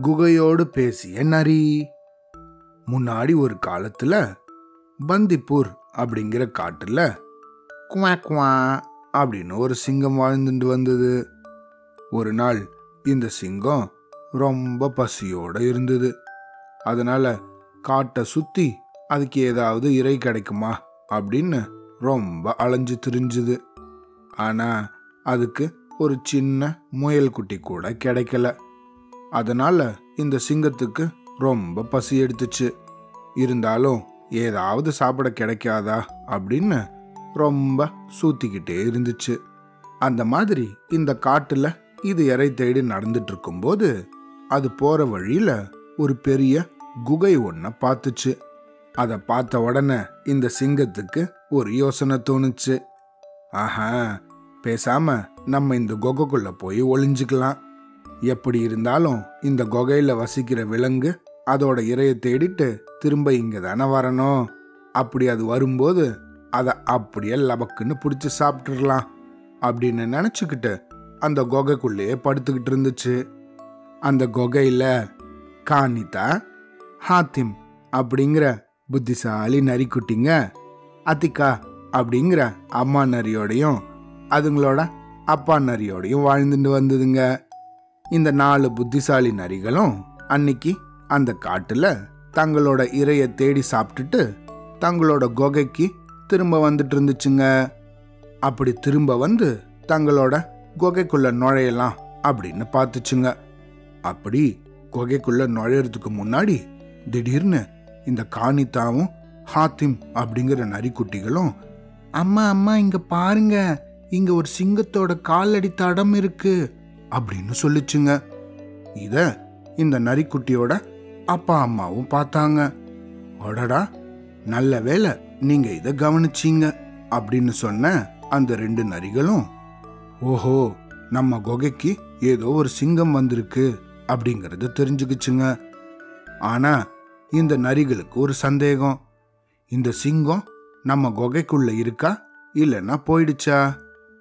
குகையோடு பேசிய நரி முன்னாடி ஒரு காலத்துல பந்திப்பூர் அப்படிங்கிற காட்டுல குவா குவா அப்படின்னு ஒரு சிங்கம் வாழ்ந்துட்டு வந்தது. ஒரு நாள் இந்த சிங்கம் ரொம்ப பசியோட இருந்தது. அதனால காட்டை சுத்தி அதுக்கு ஏதாவது இறை கிடைக்குமா அப்படின்னு ரொம்ப அலைஞ்சு திரிஞ்சுது. ஆனா அதுக்கு ஒரு சின்ன முயல் குட்டி கூட கிடைக்கல. அதனால இந்த சிங்கத்துக்கு ரொம்ப பசி எடுத்துச்சு. இருந்தாலும் ஏதாவது சாப்பிட கிடைக்காதா அப்படின்னு ரொம்ப சூத்திக்கிட்டே இருந்துச்சு. அந்த மாதிரி இந்த காட்டுல இது இறை தேடி நடந்துட்டு இருக்கும்போது அது போற வழியில ஒரு பெரிய குகை ஒன்ன பார்த்துச்சு. அதை பார்த்த உடனே இந்த சிங்கத்துக்கு ஒரு யோசனை தோணுச்சு. ஆஹா பேசாம நம்ம இந்த குகைக்குள்ள போய் ஒளிஞ்சுக்கலாம். எப்படி இருந்தாலும் இந்த குகையில வசிக்கிற விலங்கு அதோட இரையை தேடிட்டு திரும்ப இங்க தானே வரணும். அப்படி அது வரும்போது அதை அப்படியே லபக்குன்னு பிடிச்சி சாப்பிட்டுடலாம் அப்படின்னு நினச்சிக்கிட்டு அந்த குகைக்குள்ளேயே படுத்துக்கிட்டு இருந்துச்சு. அந்த குகையில காணிதா ஹாத்திம் அப்படிங்கிற புத்திசாலி நரிக்குட்டிங்க அத்திக்கா அப்படிங்கிற அம்மா நரியோடையும் அதுங்களோட அப்பா நரியோடையும் வாழ்ந்துட்டு வந்ததுங்க. இந்த நாலு புத்திசாலி நரிகளும் அன்னைக்கு அந்த காட்டுல தங்களோட இரையை தேடி சாப்பிட்டுட்டு தங்களோட குகைக்கு திரும்ப வந்துட்டு இருந்துச்சுங்க. அப்படி திரும்ப வந்து தங்களோட குகைக்குள்ள நுழையலாம் அப்படின்னு பார்த்துச்சுங்க. அப்படி குகைக்குள்ள நுழையறதுக்கு முன்னாடி திடீர்னு இந்த காணித்தாவும் ஹாத்திம் அப்படிங்கிற நரிக்குட்டிகளும் அம்மா அம்மா இங்க பாருங்க. இங்க ஒரு சிங்கத்தோட காலடி தடம் இருக்கு. அப்படின்னு சொல்லுச்சுங்க. இத இந்த நரிக்குட்டியோட அப்பா அம்மாவும் பார்த்தாங்க. அடடா நல்ல வேளை நீங்க இத கவனிச்சீங்க அப்படின்னு சொன்ன அந்த ரெண்டு நரிகளும் ஓஹோ நம்ம குகைக்கு ஏதோ ஒரு சிங்கம் வந்திருக்கு அப்படிங்கறத தெரிஞ்சுக்கிச்சுங்க. ஆனா இந்த நரிகளுக்கு ஒரு சந்தேகம். இந்த சிங்கம் நம்ம குகைக்குள்ள இருக்கா இல்லைன்னா போயிடுச்சா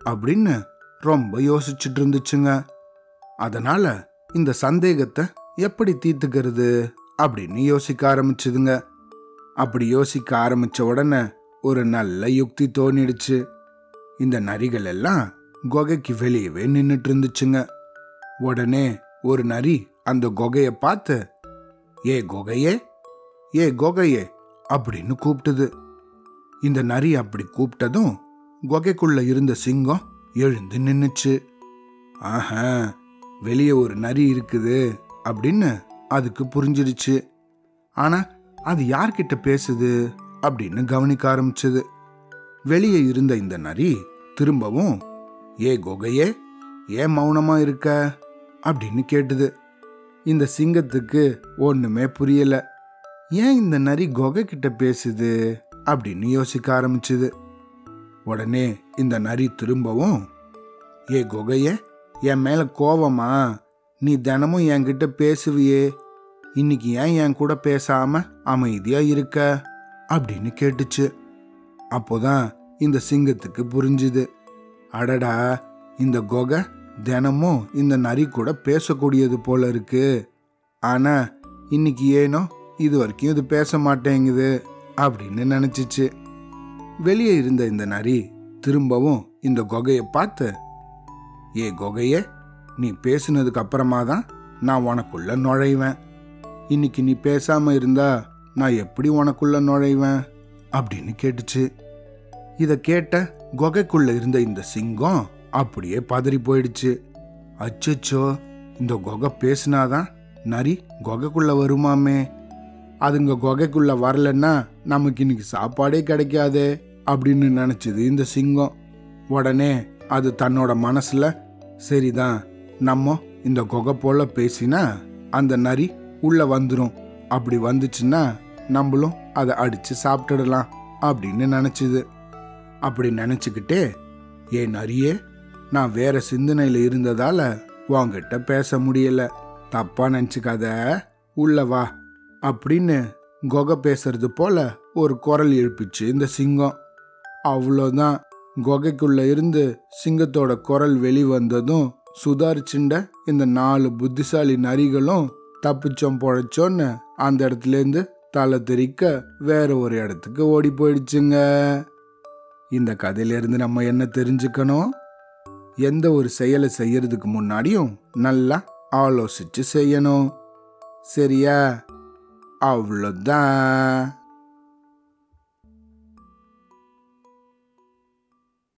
அப்படின்னு ரொம்ப யோசிச்சுட்டு இருந்துச்சுங்க. அதனால இந்த சந்தேகத்தை எப்படி தீர்த்துக்கிறது அப்படின்னு யோசிக்க ஆரம்பிச்சதுங்க. அப்படி யோசிக்க ஆரம்பிச்ச உடனே ஒரு நல்ல யுக்தி தோணிடுச்சு. இந்த நரிகள் எல்லாம் குகைக்கு வெளியவே நின்றுட்டு இருந்துச்சுங்க உடனே ஒரு நரி அந்த குகையை பார்த்து ஏ குகையே ஏ குகையே அப்படின்னு கூப்பிட்டது. இந்த நரி அப்படி கூப்பிட்டதும் குகைக்குள்ள இருந்த சிங்கம் எழுந்து நின்னுச்சு. ஆஹா வெளியே ஒரு நரி இருக்குது அப்படின்னு அதுக்கு புரிஞ்சிடுச்சு. ஆனா அது யார்கிட்ட பேசுது அப்படின்னு கவனிக்க ஆரம்பிச்சது. வெளியே இருந்த இந்த நரி திரும்பவும் ஏ கொகையே ஏன் மௌனமா இருக்க? அப்படின்னு கேட்டுது. இந்த சிங்கத்துக்கு ஒண்ணுமே புரியல. ஏன் இந்த நரி குகை கிட்ட பேசுது? அப்படின்னு யோசிக்க ஆரம்பிச்சுது. உடனே இந்த நரி திரும்பவும் ஏ கொகையே என் மேல கோவமா? நீ தினமும் என்கிட்ட பேசுவியே. இன்னைக்கு ஏன் என் கூட பேசாம அமைதியா இருக்க? அப்படின்னு கேட்டுச்சு. அப்போதான் இந்த சிங்கத்துக்கு புரிஞ்சுது. அடடா இந்த கொகை தினமும் இந்த நரி கூட பேசக்கூடியது போல இருக்கு. ஆனா இன்னைக்கு ஏனோ இது வரைக்கும் இது பேச மாட்டேங்குது அப்படின்னு நினைச்சிச்சு. வெளியே இருந்த இந்த நரி திரும்பவும் இந்த கொகையை பார்த்து ஏ கொகையே நீ பேசுனதுக்கு அப்புறமா தான் நான் உனக்குள்ள நுழைவேன். இன்னைக்கு நீ பேசாம இருந்தா நான் எப்படி உனக்குள்ள நுழைவேன்? அப்படின்னு கேட்டுச்சு. இதை கேட்ட கொகைக்குள்ள இருந்த இந்த சிங்கம் அப்படியே பதறி போயிடுச்சு. அச்சோ இந்த குகை பேசினாதான் நரி கொகைக்குள்ள வருமாமே. அதுங்க கொகைக்குள்ள வரலன்னா நமக்கு இன்னைக்கு சாப்பாடே கிடைக்காதே அப்படின்னு நினைச்சது இந்த சிங்கம். உடனே அது தன்னோட மனசுல சரிதான். நம்ம இந்த குகை போல பேசினா அந்த நரி உள்ள வந்துடும் அப்படி வந்துச்சுன்னா நம்மளும் அதை அடிச்சு சாப்பிட்டுடலாம் அப்படின்னு நினச்சிது. அப்படி நினச்சிக்கிட்டே ஏ நரியே நான் வேற சிந்தனையில் இருந்ததால உன்கிட்ட பேச முடியல. தப்பா நினச்சிக்காத. உள்ள வா. அப்படின்னு குகை பேசுறது போல ஒரு குரல் எழுப்பிச்சு இந்த சிங்கம். அவ்வளோதான் குகைக்குள்ள இருந்து சிங்கத்தோட குரல் வெளிவந்ததும் சுதாரிச்சுண்ட இந்த நாலு புத்திசாலி நரிகளும் தப்பிச்சோம் பொழைச்சோன்னு அந்த இடத்துலேருந்து தலை தெறிக்க வேற ஒரு இடத்துக்கு ஓடி போயிடுச்சுங்க. இந்த கதையிலேருந்து நம்ம என்ன தெரிஞ்சுக்கணும்? எந்த ஒரு செயலை செய்யறதுக்கு முன்னாடியும் நல்லா ஆலோசிச்சு செய்யணும். சரியா? அவ்வளோதான்